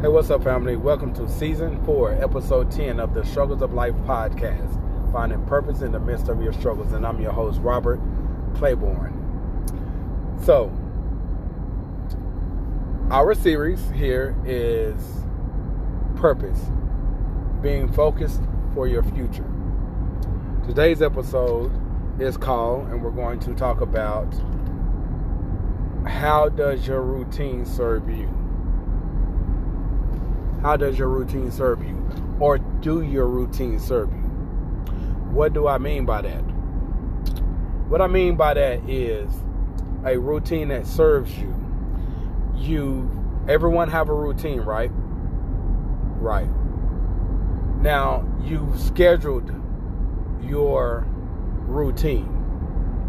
Hey, what's up, family? Welcome to season four, episode 10 of the Struggles of Life podcast, finding purpose in the midst of your struggles. And I'm your host, Robert Claiborne. So, our series here is Purpose, being focused for your future. Today's episode is called, and we're going to talk about how does your routine serve you? How does your routine serve you? Or do your routine serve you? What do I mean by that? What I mean by that is a routine that serves you. You everyone have a routine, right? Right. Now, you've scheduled your routine,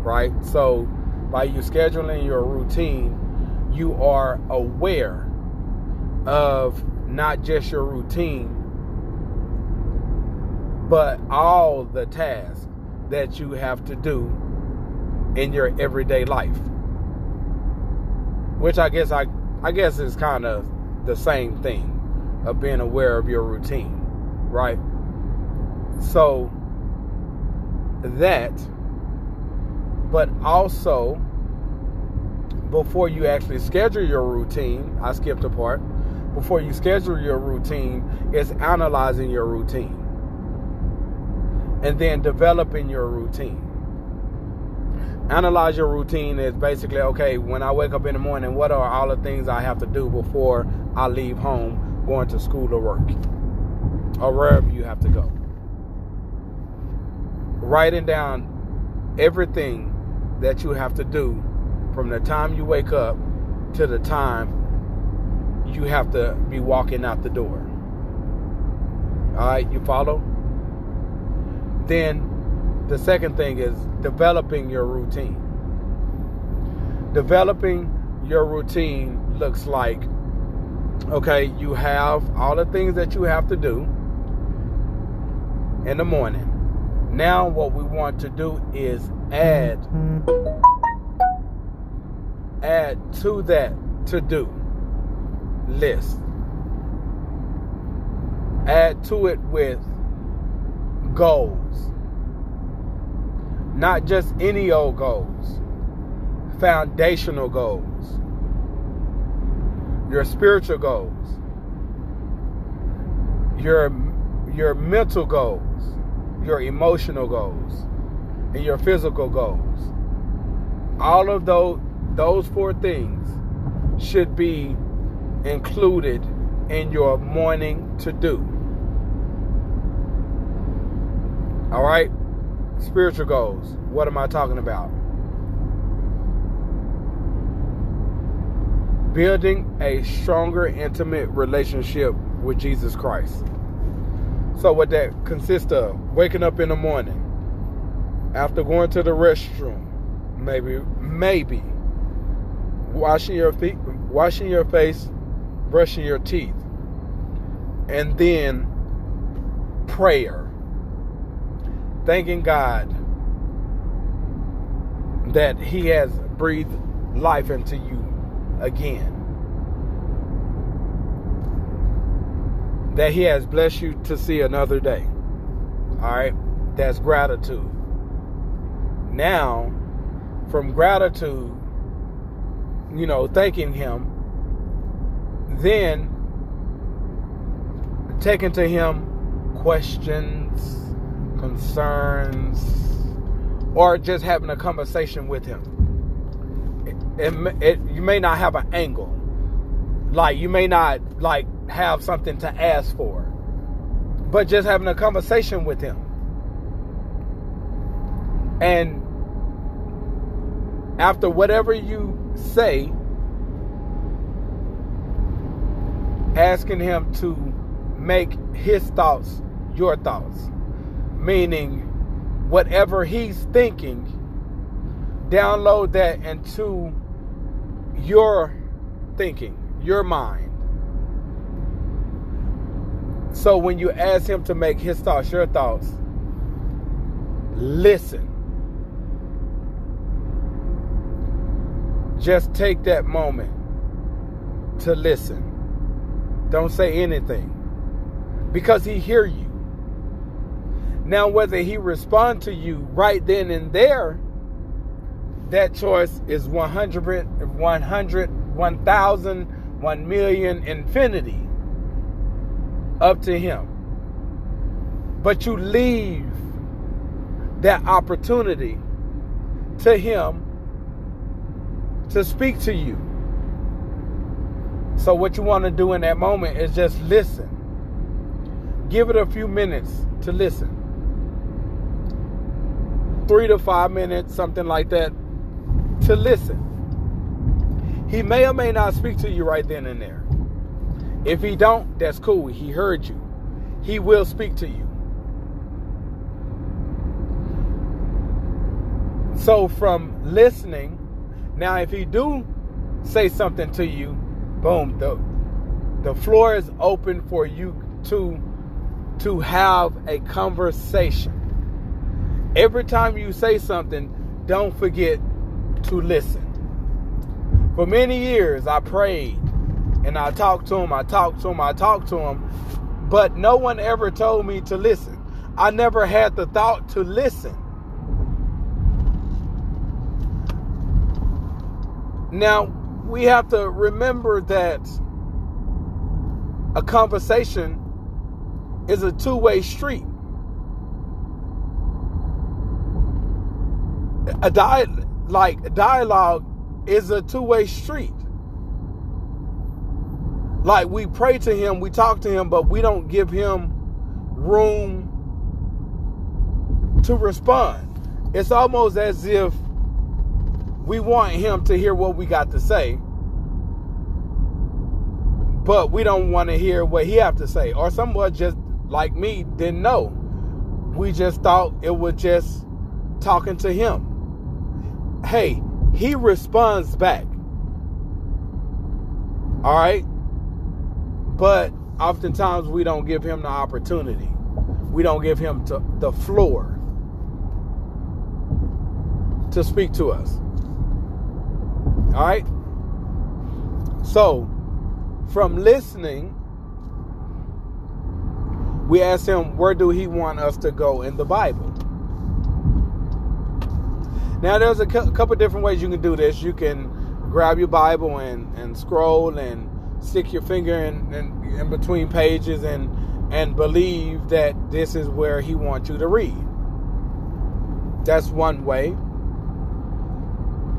right? So, by you scheduling your routine, you are aware of not just your routine, but all the tasks that you have to do in your everyday life. Which I guess I I guess is kind of the same thing of being aware of your routine, right? So that but also before you actually schedule your routine, I skipped a part before you schedule your routine is analyzing your routine and then developing your routine. Analyze your routine is basically okay, when I wake up in the morning, what are all the things I have to do before I leave home going to school or work or wherever you have to go? Writing down everything that you have to do from the time you wake up to the time you have to be walking out the door. All right, you follow? Then the second thing is developing your routine. Developing your routine looks like okay, you have all the things that you have to do in the morning. Now, what we want to do is add add to that to do list. Add to it with goals. Not just any old goals, foundational goals, your spiritual goals, your, your mental goals, your emotional goals, and your physical goals. All of those, those four things should be included in your morning to do. All right? Spiritual goals. What am I talking about? Building a stronger, intimate relationship with Jesus Christ. So, what that consists of waking up in the morning, after going to the restroom, maybe, maybe washing your feet, washing your face, brushing your teeth, and then prayer. Thanking God that He has breathed life into you again. That He has blessed you to see another day. All right? That's gratitude. Now, from gratitude, you know, thanking Him then taking to him questions, concerns, or just having a conversation with him. It, it, it, you may not have an angle, like you may not like have something to ask for, but just having a conversation with him. And after whatever you say, asking him to make his thoughts your thoughts. Meaning, whatever he's thinking, download that into your thinking, your mind. So when you ask him to make his thoughts your thoughts, listen. Just take that moment to listen don't say anything because he hear you. Now, whether he respond to you right then and there, that choice is 100, 100, 1,000, 1 million, infinity up to him. But you leave that opportunity to him to speak to you. So, what you want to do in that moment is just listen. Give it a few minutes to listen. Three to five minutes, something like that, to listen. He may or may not speak to you right then and there. If he don't, that's cool. He heard you. He will speak to you. So from listening, now if he do say something to you, boom, the the floor is open for you to to have a conversation. Every time you say something, don't forget to listen. For many years I prayed and I talked to him, I talked to him, I talked to him, but no one ever told me to listen. I never had the thought to listen. Now, we have to remember that a conversation is a two way street. A di- like dialogue is a two way street. Like we pray to him, we talk to him, but we don't give him room to respond. It's almost as if we want him to hear what we got to say but we don't want to hear what he have to say. Or someone just like me didn't know. We just thought it was just talking to him. Hey he responds back. All right? But oftentimes we don't give him the opportunity. We don't give him to, the floor to speak to us all right? So, from listening, we ask him, where do he want us to go in the Bible? Now, there's a couple different ways you can do this. You can grab your Bible and, and scroll and stick your finger in, in, in between pages and, and believe that this is where he wants you to read. That's one way.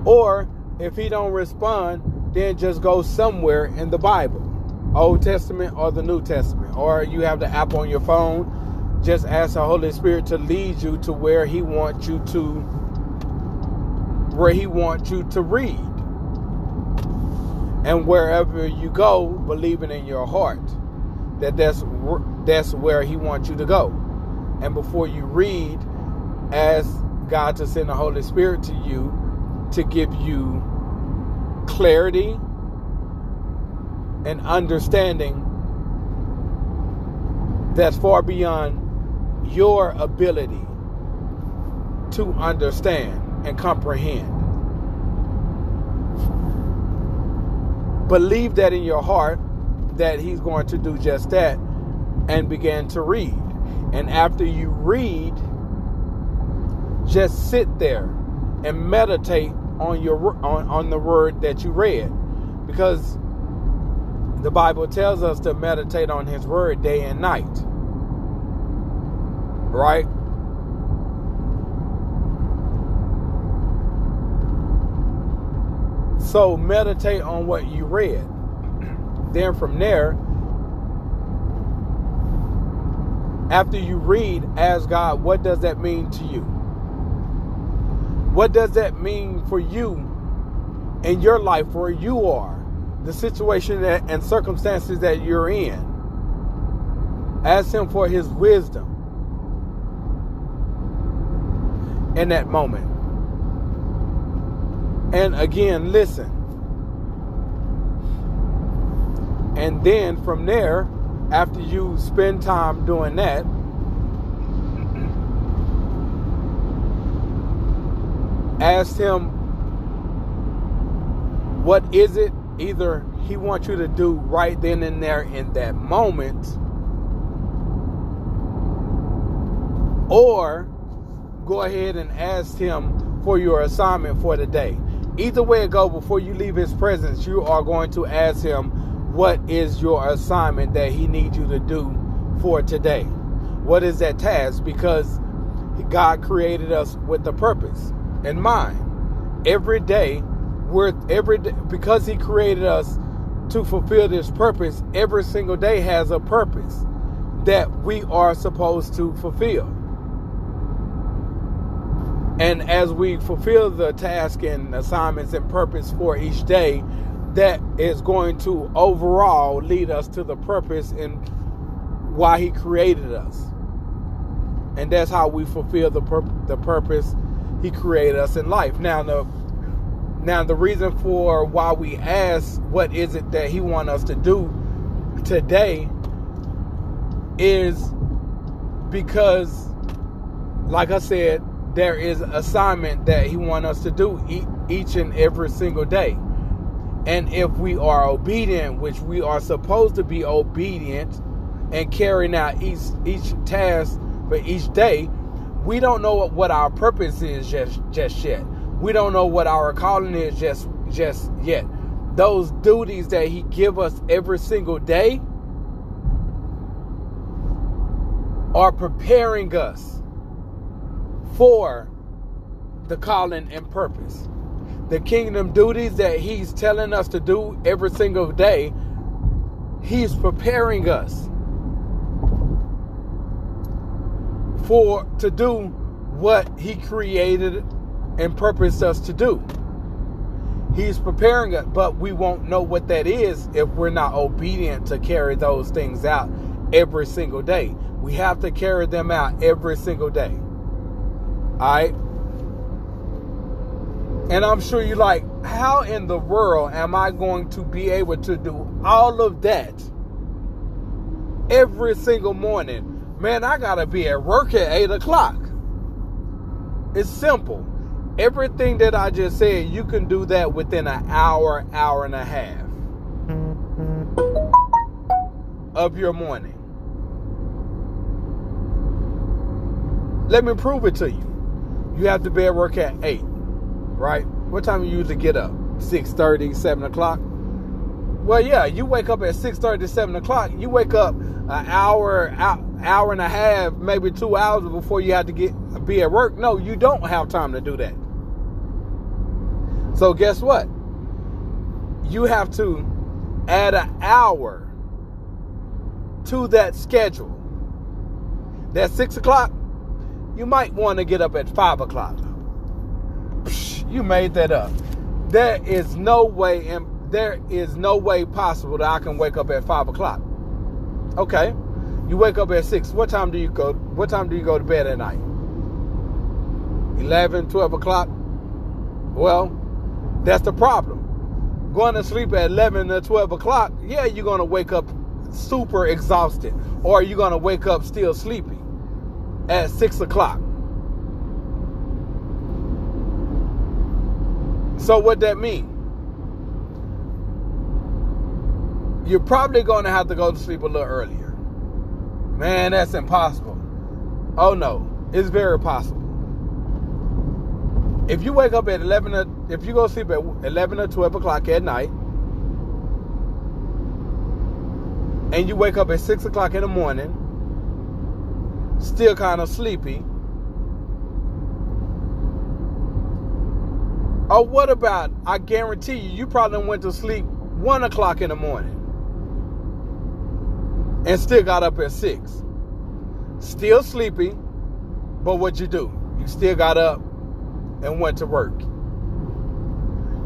Or if he don't respond, then just go somewhere in the Bible, Old Testament or the New Testament, or you have the app on your phone. Just ask the Holy Spirit to lead you to where He wants you to, where He wants you to read, and wherever you go, believing in your heart that that's that's where He wants you to go. And before you read, ask God to send the Holy Spirit to you to give you clarity and understanding that's far beyond your ability to understand and comprehend. Believe that in your heart that He's going to do just that and begin to read. And after you read, just sit there and meditate on your on, on the word that you read. Because the bible tells us to meditate on his word day and night. Right? So meditate on what you read. Then from there after you read ask god what does that mean to you what does that mean for you in your life, where you are, the situation that, and circumstances that you're in? Ask Him for His wisdom in that moment. And again, listen. And then from there, after you spend time doing that, asked him, What is it? Either he wants you to do right then and there in that moment, or go ahead and ask him for your assignment for the day. Either way it go, before you leave his presence, you are going to ask him what is your assignment that he needs you to do for today. What is that task? Because God created us with a purpose in mind. Every day, we're every day, because He created us to fulfill this purpose. Every single day has a purpose that we are supposed to fulfill. And as we fulfill the task and assignments and purpose for each day, that is going to overall lead us to the purpose and why He created us and that's how we fulfill the pur- the purpose He created us in life. Now the now the reason for why we ask what is it that He want us to do today is because, like I said, there is assignment that He want us to do each and every single day. And if we are obedient, which we are supposed to be obedient and carrying out each each task for each day, we don't know what our purpose is just just yet. We don't know what our calling is just just yet. Those duties that he give us every single day are preparing us for the calling and purpose. The kingdom duties that he's telling us to do every single day, he's preparing us for to do what he created and purposed us to do. He's preparing us, but we won't know what that is if we're not obedient to carry those things out every single day. We have to carry them out every single day. All right? And I'm sure you're like, how in the world am I going to be able to do all of that every single morning? Man, I gotta be at work at 8 o'clock. It's simple. Everything that I just said, you can do that within an hour, hour and a half of your morning. Let me prove it to you. You have to be at work at 8, right? What time you usually get up? 6.30, 7 o'clock? Well, yeah, you wake up at 6.30, 7 o'clock. You wake up an hour, hour and a half, maybe two hours before you have to get be at work. No, you don't have time to do that. So guess what? You have to add an hour to that schedule. That six o'clock, you might want to get up at five o'clock. You made that up. There is no way, and there is no way possible that I can wake up at five o'clock. Okay. You wake up at 6. What time do you go? What time do you go to bed at night? 11, 12 o'clock? Well, that's the problem. Going to sleep at 11 or 12 o'clock, yeah, you're going to wake up super exhausted. Or you're going to wake up still sleepy at 6 o'clock. So, what that mean? You're probably going to have to go to sleep a little earlier. Man, that's impossible. Oh no, it's very possible. If you wake up at 11, or, if you go sleep at 11 or 12 o'clock at night, and you wake up at 6 o'clock in the morning, still kind of sleepy, or what about, I guarantee you, you probably went to sleep 1 o'clock in the morning and still got up at six. Still sleepy, but what you do? You still got up and went to work.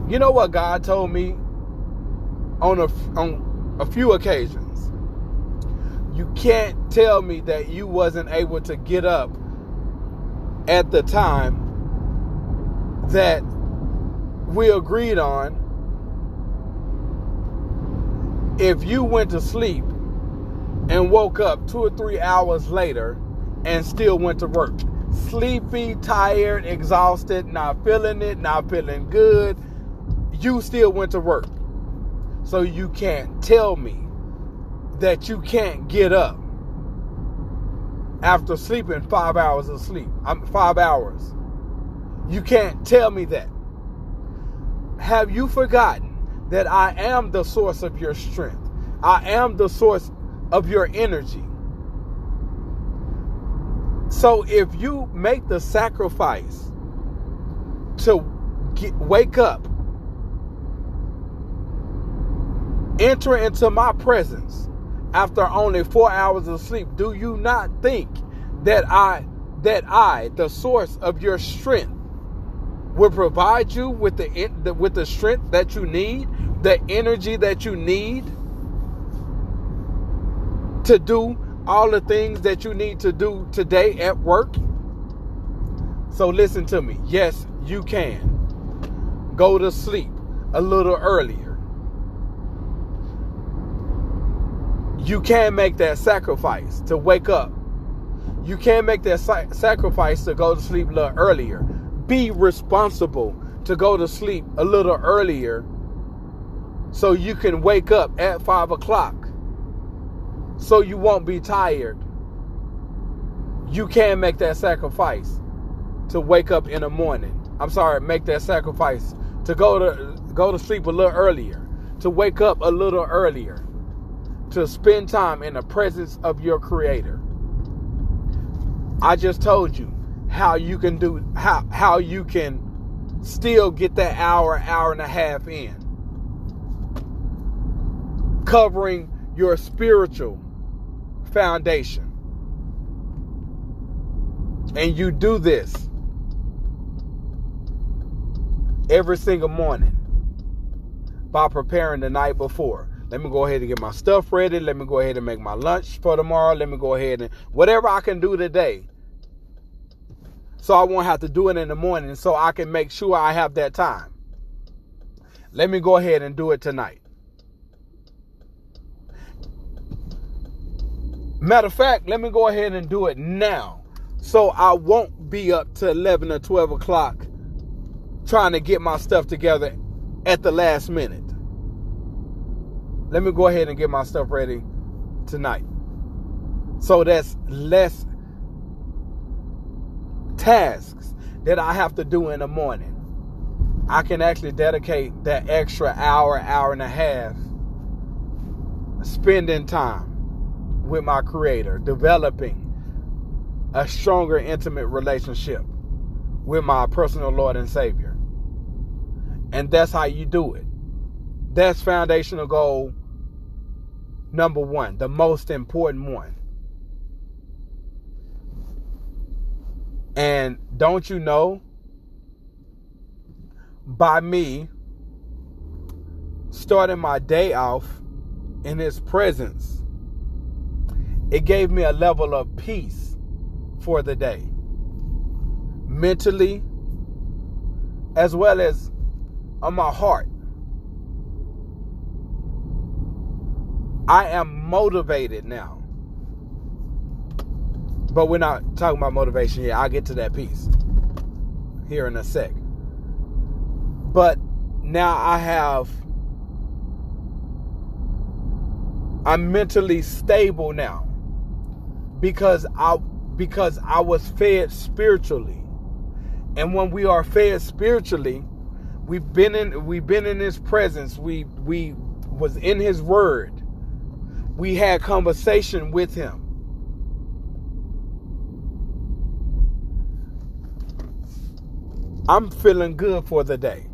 You know what God told me on a on a few occasions. You can't tell me that you wasn't able to get up at the time that we agreed on if you went to sleep and woke up two or three hours later and still went to work. Sleepy, tired, exhausted, not feeling it, not feeling good. You still went to work. So you can't tell me that you can't get up after sleeping five hours of sleep. I'm five hours. You can't tell me that. Have you forgotten that I am the source of your strength? I am the source of your energy. So if you make the sacrifice to get, wake up, enter into my presence after only four hours of sleep, do you not think that I, that I, the source of your strength, will provide you with the with the strength that you need, the energy that you need to do all the things that you need to do today at work. So listen to me. Yes, you can go to sleep a little earlier. You can make that sacrifice to wake up. You can make that sacrifice to go to sleep a little earlier. Be responsible to go to sleep a little earlier so you can wake up at five o'clock so you won't be tired. You can make that sacrifice to wake up in the morning. I'm sorry, make that sacrifice to go to go to sleep a little earlier, to wake up a little earlier, to spend time in the presence of your creator. I just told you how you can do how how you can still get that hour, hour and a half in. Covering your spiritual foundation. And you do this every single morning by preparing the night before. Let me go ahead and get my stuff ready. Let me go ahead and make my lunch for tomorrow. Let me go ahead and whatever I can do today. So I won't have to do it in the morning so I can make sure I have that time. Let me go ahead and do it tonight. Matter of fact, let me go ahead and do it now. So I won't be up to 11 or 12 o'clock trying to get my stuff together at the last minute. Let me go ahead and get my stuff ready tonight. So that's less tasks that I have to do in the morning. I can actually dedicate that extra hour, hour and a half spending time with my creator, developing a stronger, intimate relationship with my personal Lord and Savior. And that's how you do it. That's foundational goal number one, the most important one. And don't you know, by me starting my day off in His presence, it gave me a level of peace for the day, mentally, as well as on my heart. I am motivated now. But we're not talking about motivation yet I'll get to that piece here in a sec. But now I have, I'm mentally stable now because I because I was fed spiritually. And when we are fed spiritually, we've been in we've been in his presence. We we was in his word. We had conversation with him. I'm feeling good for the day.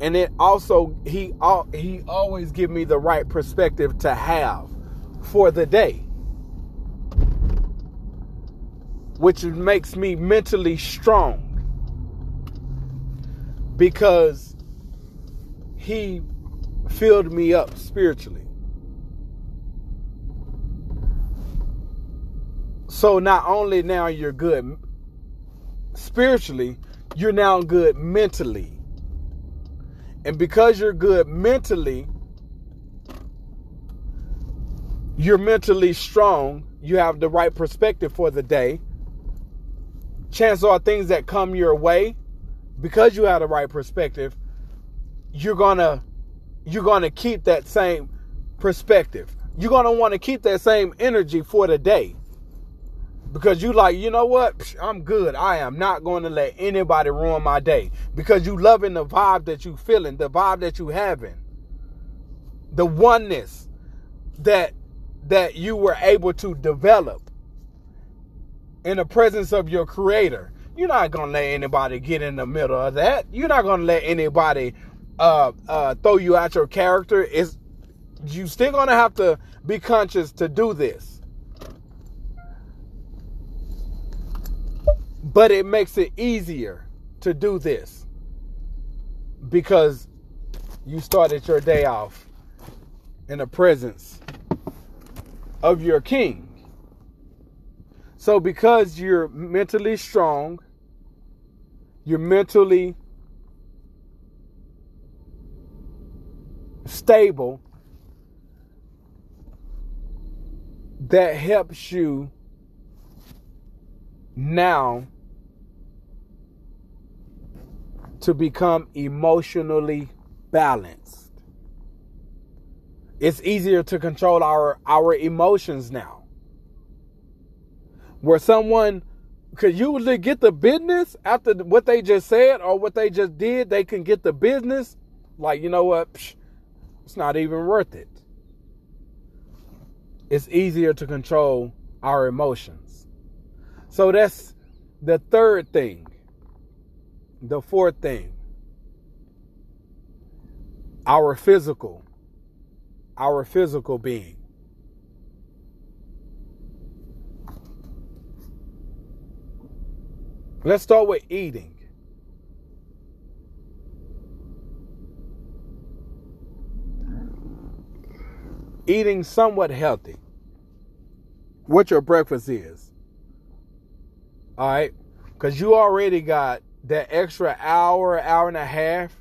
And it also he he always give me the right perspective to have for the day which makes me mentally strong because he filled me up spiritually. So not only now you're good spiritually, you're now good mentally. And because you're good mentally, you're mentally strong, you have the right perspective for the day chances are things that come your way, because you have the right perspective, you're gonna you're to keep that same perspective. You're to want to keep that same energy for the day. Because you like, you know what? I'm good. I am not going to let anybody ruin my day. Because you loving the vibe that you feeling, the vibe that you having. The oneness that that you were able to develop in the presence of your creator. You're not gonna let anybody get in the middle of that. You're not gonna let anybody uh, uh, throw you out your character. Is you still gonna have to be conscious to do this, but it makes it easier to do this because you started your day off in the presence of your king. So, because you're mentally strong, you're mentally stable, that helps you now to become emotionally balanced. It's easier to control our our emotions now. Where someone could usually get the business after what they just said or what they just did, they can get the business. Like, you know what? Psh, it's not even worth it. It's easier to control our emotions. So that's the third thing. The fourth thing our physical, our physical being. Let's start with eating. Eating somewhat healthy. What your breakfast is. All right? Because you already got that extra hour, hour and a half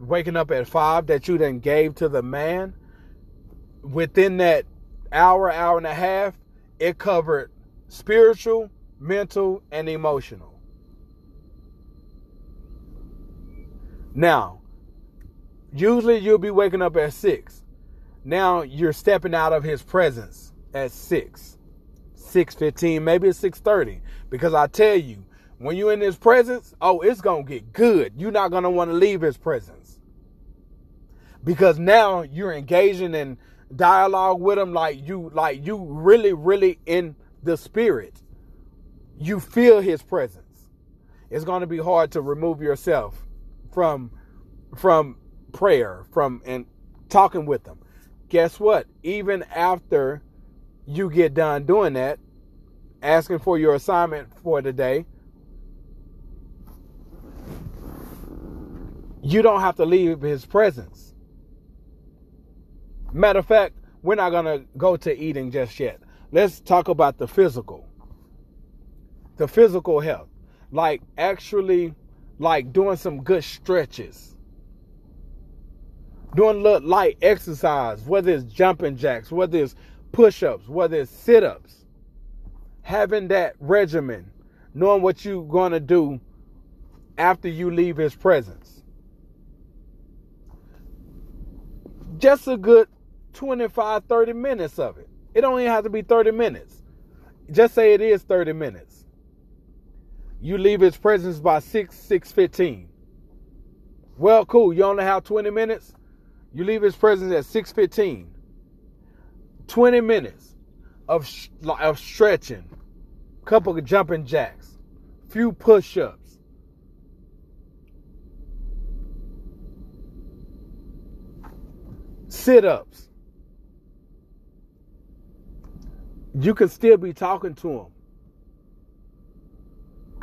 waking up at five that you then gave to the man. Within that hour, hour and a half, it covered spiritual, mental, and emotional. Now, usually you'll be waking up at six. Now you're stepping out of his presence at six, six fifteen, maybe it's six thirty. Because I tell you, when you're in his presence, oh, it's gonna get good. You're not gonna want to leave his presence because now you're engaging in dialogue with him like you like you really really in the spirit you feel his presence. It's going to be hard to remove yourself from from prayer, from and talking with them. Guess what? Even after you get done doing that, asking for your assignment for the day, you don't have to leave his presence. Matter of fact, we're not going to go to eating just yet. Let's talk about the physical the physical health, like actually like doing some good stretches, doing a little light exercise, whether it's jumping jacks, whether it's push-ups, whether it's sit-ups, having that regimen, knowing what you're going to do after you leave his presence. Just a good 25, 30 minutes of it. It don't even have to be 30 minutes. Just say it is 30 minutes. You leave his presence by 6, 6.15. Well, cool. You only have 20 minutes. You leave his presence at 6.15. 20 minutes of, of stretching. Couple of jumping jacks. Few push-ups. Sit-ups. You can still be talking to him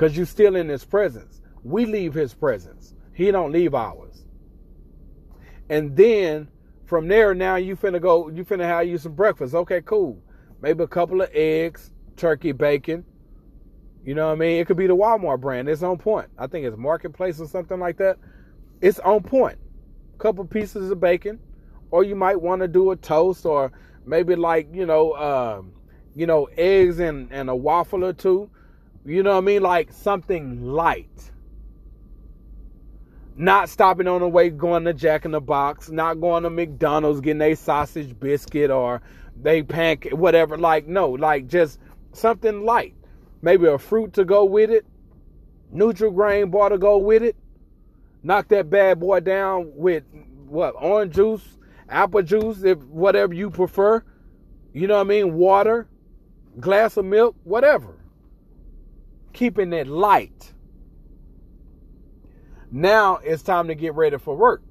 because you're still in his presence. We leave his presence. He don't leave ours. And then from there, now you finna go, you finna have you some breakfast. Okay, cool. Maybe a couple of eggs, turkey, bacon. You know what I mean? It could be the Walmart brand. It's on point. I think it's Marketplace or something like that. It's on point. Couple pieces of bacon, or you might want to do a toast, or maybe like you know, um, you know, eggs and and a waffle or two you know what I mean? Like something light. not stopping on the way going to Jack in the Box, not going to McDonald's getting a sausage biscuit or they pancake whatever. Like no, like just something light. Maybe a fruit to go with it, Nutri-Grain bar to go with it. Knock that bad boy down with what orange juice, apple juice, if whatever you prefer. You know what I mean? Water, glass of milk, whatever. Keeping it light. Now it's time to get ready for work.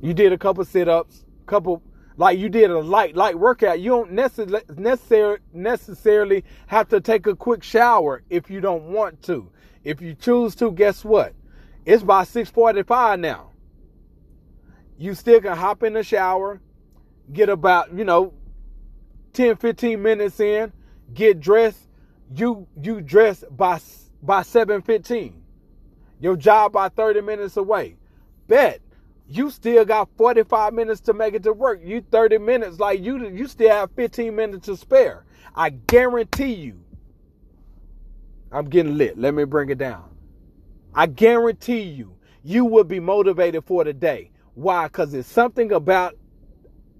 You did a couple sit-ups, couple like you did a light light workout. You don't necessarily necessarily have to take a quick shower if you don't want to. If you choose to, guess what? It's by 6:45 now. You still can hop in the shower, get about, you know, 10 15 minutes in, get dressed. You you dress by by 7:15. Your job by 30 minutes away. Bet you still got 45 minutes to make it to work. You 30 minutes like you you still have 15 minutes to spare. I guarantee you. I'm getting lit. Let me bring it down. I guarantee you you will be motivated for the day. Why? Cuz it's something about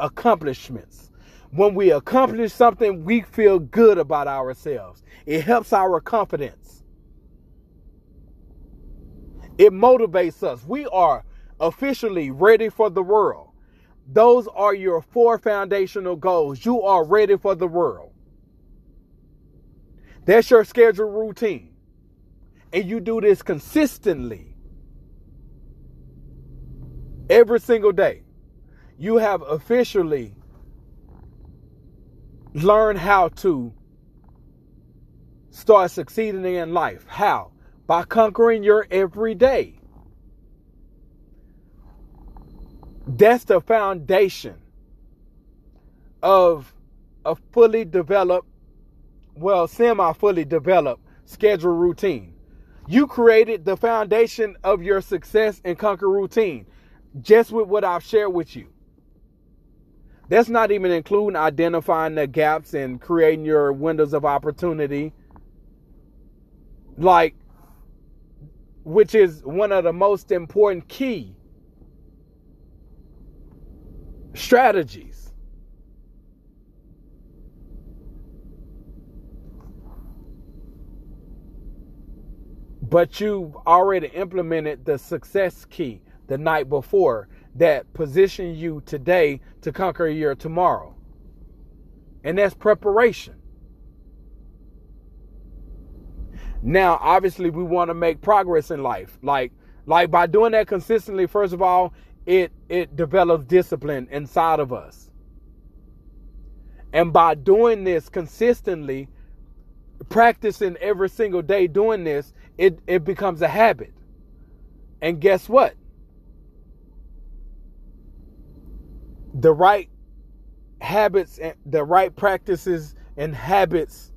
accomplishments. When we accomplish something, we feel good about ourselves. It helps our confidence. It motivates us. We are officially ready for the world. Those are your four foundational goals. You are ready for the world. That's your schedule routine. And you do this consistently every single day. You have officially learned how to start succeeding in life. How? By conquering your everyday. That's the foundation of a fully developed, well, semi fully developed schedule routine. You created the foundation of your success and conquer routine just with what I've shared with you. That's not even including identifying the gaps and creating your windows of opportunity. Like, which is one of the most important key strategies. But you've already implemented the success key the night before that position you today to conquer your tomorrow. And that's preparation. Now, obviously, we want to make progress in life. Like, like by doing that consistently, first of all, it it develops discipline inside of us. And by doing this consistently, practicing every single day doing this, it, it becomes a habit. And guess what? The right habits and the right practices and habits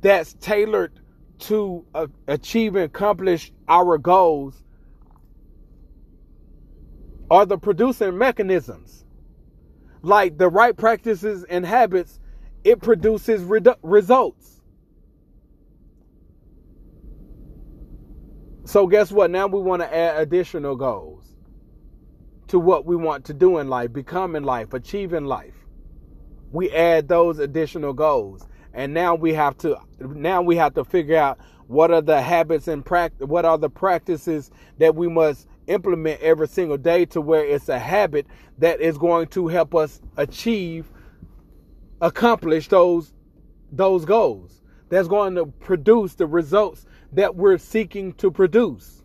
that's tailored to uh, achieve and accomplish our goals are the producing mechanisms. Like the right practices and habits, it produces redu- results. So, guess what? Now we want to add additional goals to what we want to do in life, become in life, achieve in life. We add those additional goals. And now we have to now we have to figure out what are the habits and practice what are the practices that we must implement every single day to where it's a habit that is going to help us achieve accomplish those those goals that's going to produce the results that we're seeking to produce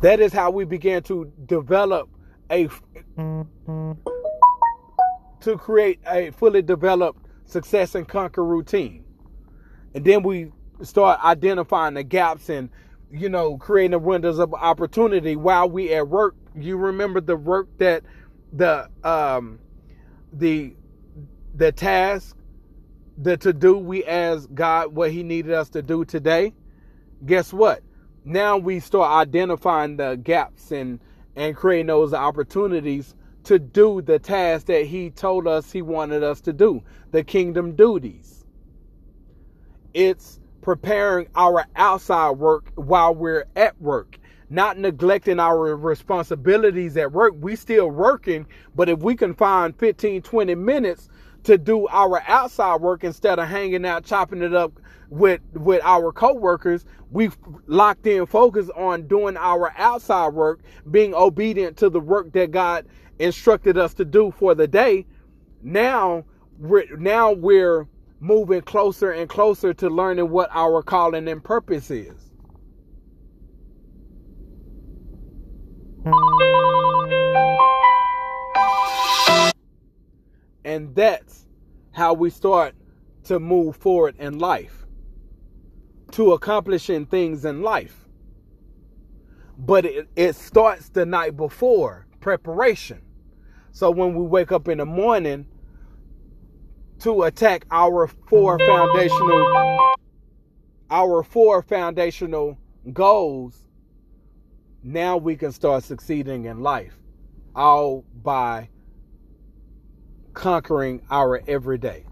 that is how we began to develop a to create a fully developed success and conquer routine. And then we start identifying the gaps and you know creating the windows of opportunity while we at work. You remember the work that the um the the task the to do we ask god what he needed us to do today? Guess what now we start identifying the gaps and and creating those opportunities to do the task that he told us he wanted us to do the kingdom duties it's preparing our outside work while we're at work not neglecting our responsibilities at work. We still working, but if we can find 15, 20 minutes to do our outside work instead of hanging out, chopping it up with with our coworkers, we've locked in focus on doing our outside work, being obedient to the work that God instructed us to do for the day. Now we're now we're moving closer and closer to learning what our calling and purpose is. And that's how we start to move forward in life, to accomplishing things in life. But it, it starts the night before preparation. So when we wake up in the morning to attack our four foundational our four foundational goals now we can start succeeding in life all by conquering our everyday.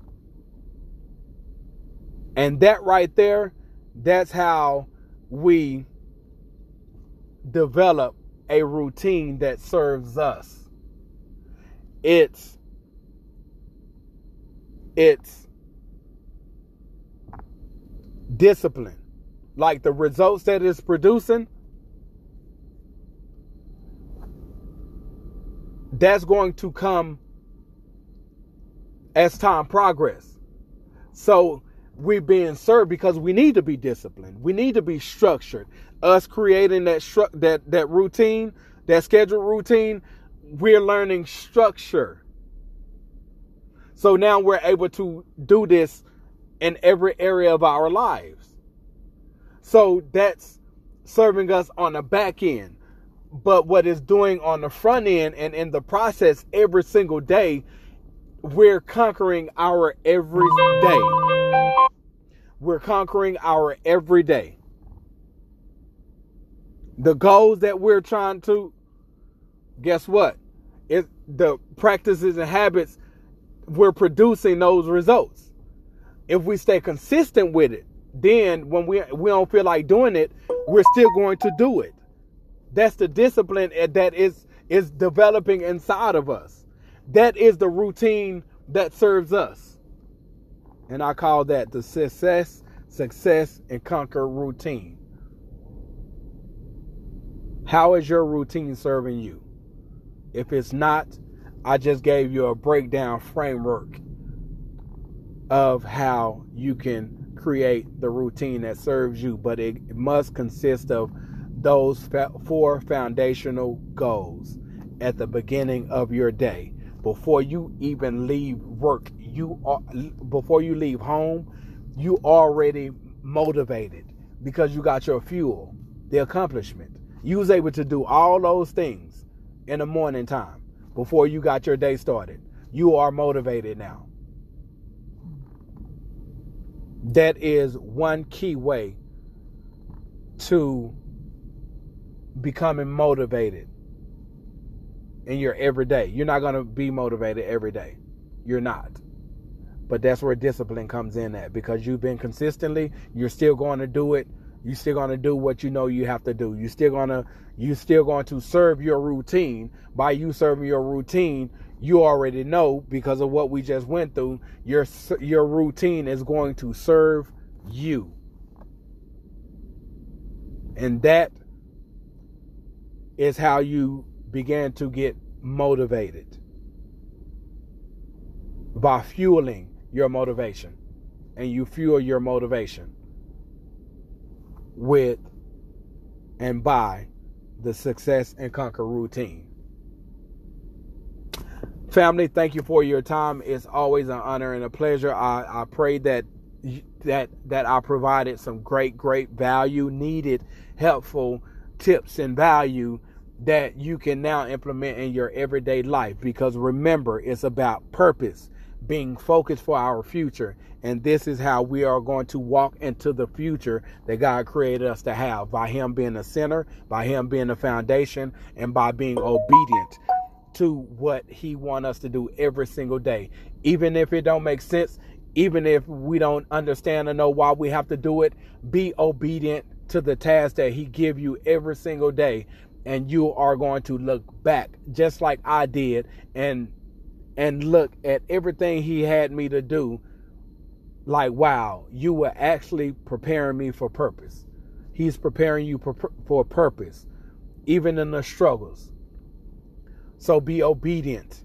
And that right there, that's how we develop a routine that serves us. It's it's discipline. Like the results that it's producing, that's going to come as time progress. So we're being served because we need to be disciplined. We need to be structured. Us creating that stru- that that routine, that scheduled routine, we're learning structure. So now we're able to do this in every area of our lives. So that's serving us on the back end but what it's doing on the front end and in the process every single day, we're conquering our every day. We're conquering our every day. The goals that we're trying to, guess what? It the practices and habits we're producing those results. If we stay consistent with it, then when we we don't feel like doing it, we're still going to do it. That's the discipline eh, that is is developing inside of us. That is the routine that serves us. And I call that the success, success, and conquer routine. How is your routine serving you? If it's not, I just gave you a breakdown framework of how you can create the routine that serves you, but it must consist of those four foundational goals at the beginning of your day before you even leave work you are before you leave home you already motivated because you got your fuel the accomplishment. You was able to do all those things in the morning time before you got your day started. You are motivated now. That is one key way to becoming motivated in your everyday. You're not going to be motivated every day. You're not. But that's where discipline comes in at because you've been consistently, you're still going to do it. You're still going to do what you know you have to do. You're still going to you're still going to serve your routine. By you serving your routine, you already know because of what we just went through, your your routine is going to serve you. And that is how you began to get motivated by fueling your motivation. And you fuel your motivation with and by the success and conquer routine. Family, thank you for your time. It's always an honor and a pleasure. I, I pray that that that I provided some great, great value, needed, helpful tips and value that you can now implement in your everyday life. Because remember it's about purpose being focused for our future. And this is how we are going to walk into the future that God created us to have by him being a center by him being a foundation and by being obedient to what he want us to do every single day. Even if it don't make sense even if we don't understand or know why we have to do it, be obedient to the task that he give you every single day and you are going to look back just like I did and and look at everything he had me to do. Like wow you were actually preparing me for purpose. He's preparing you for purpose even in the struggles. So be obedient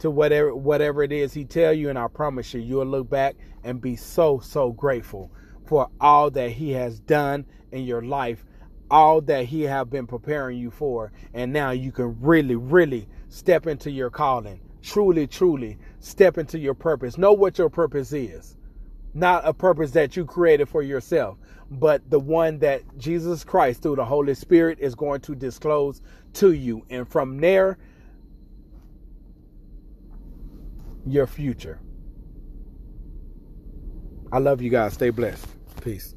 to whatever whatever it is he tell you and I promise you you'll look back and be so so grateful for all that he has done in your life all that he have been preparing you for and now you can really really step into your calling. Truly truly step into your purpose. Know what your purpose is. Not a purpose that you created for yourself but the one that Jesus Christ through the Holy Spirit is going to disclose to you. And from there your future. I love you guys. Stay blessed. Peace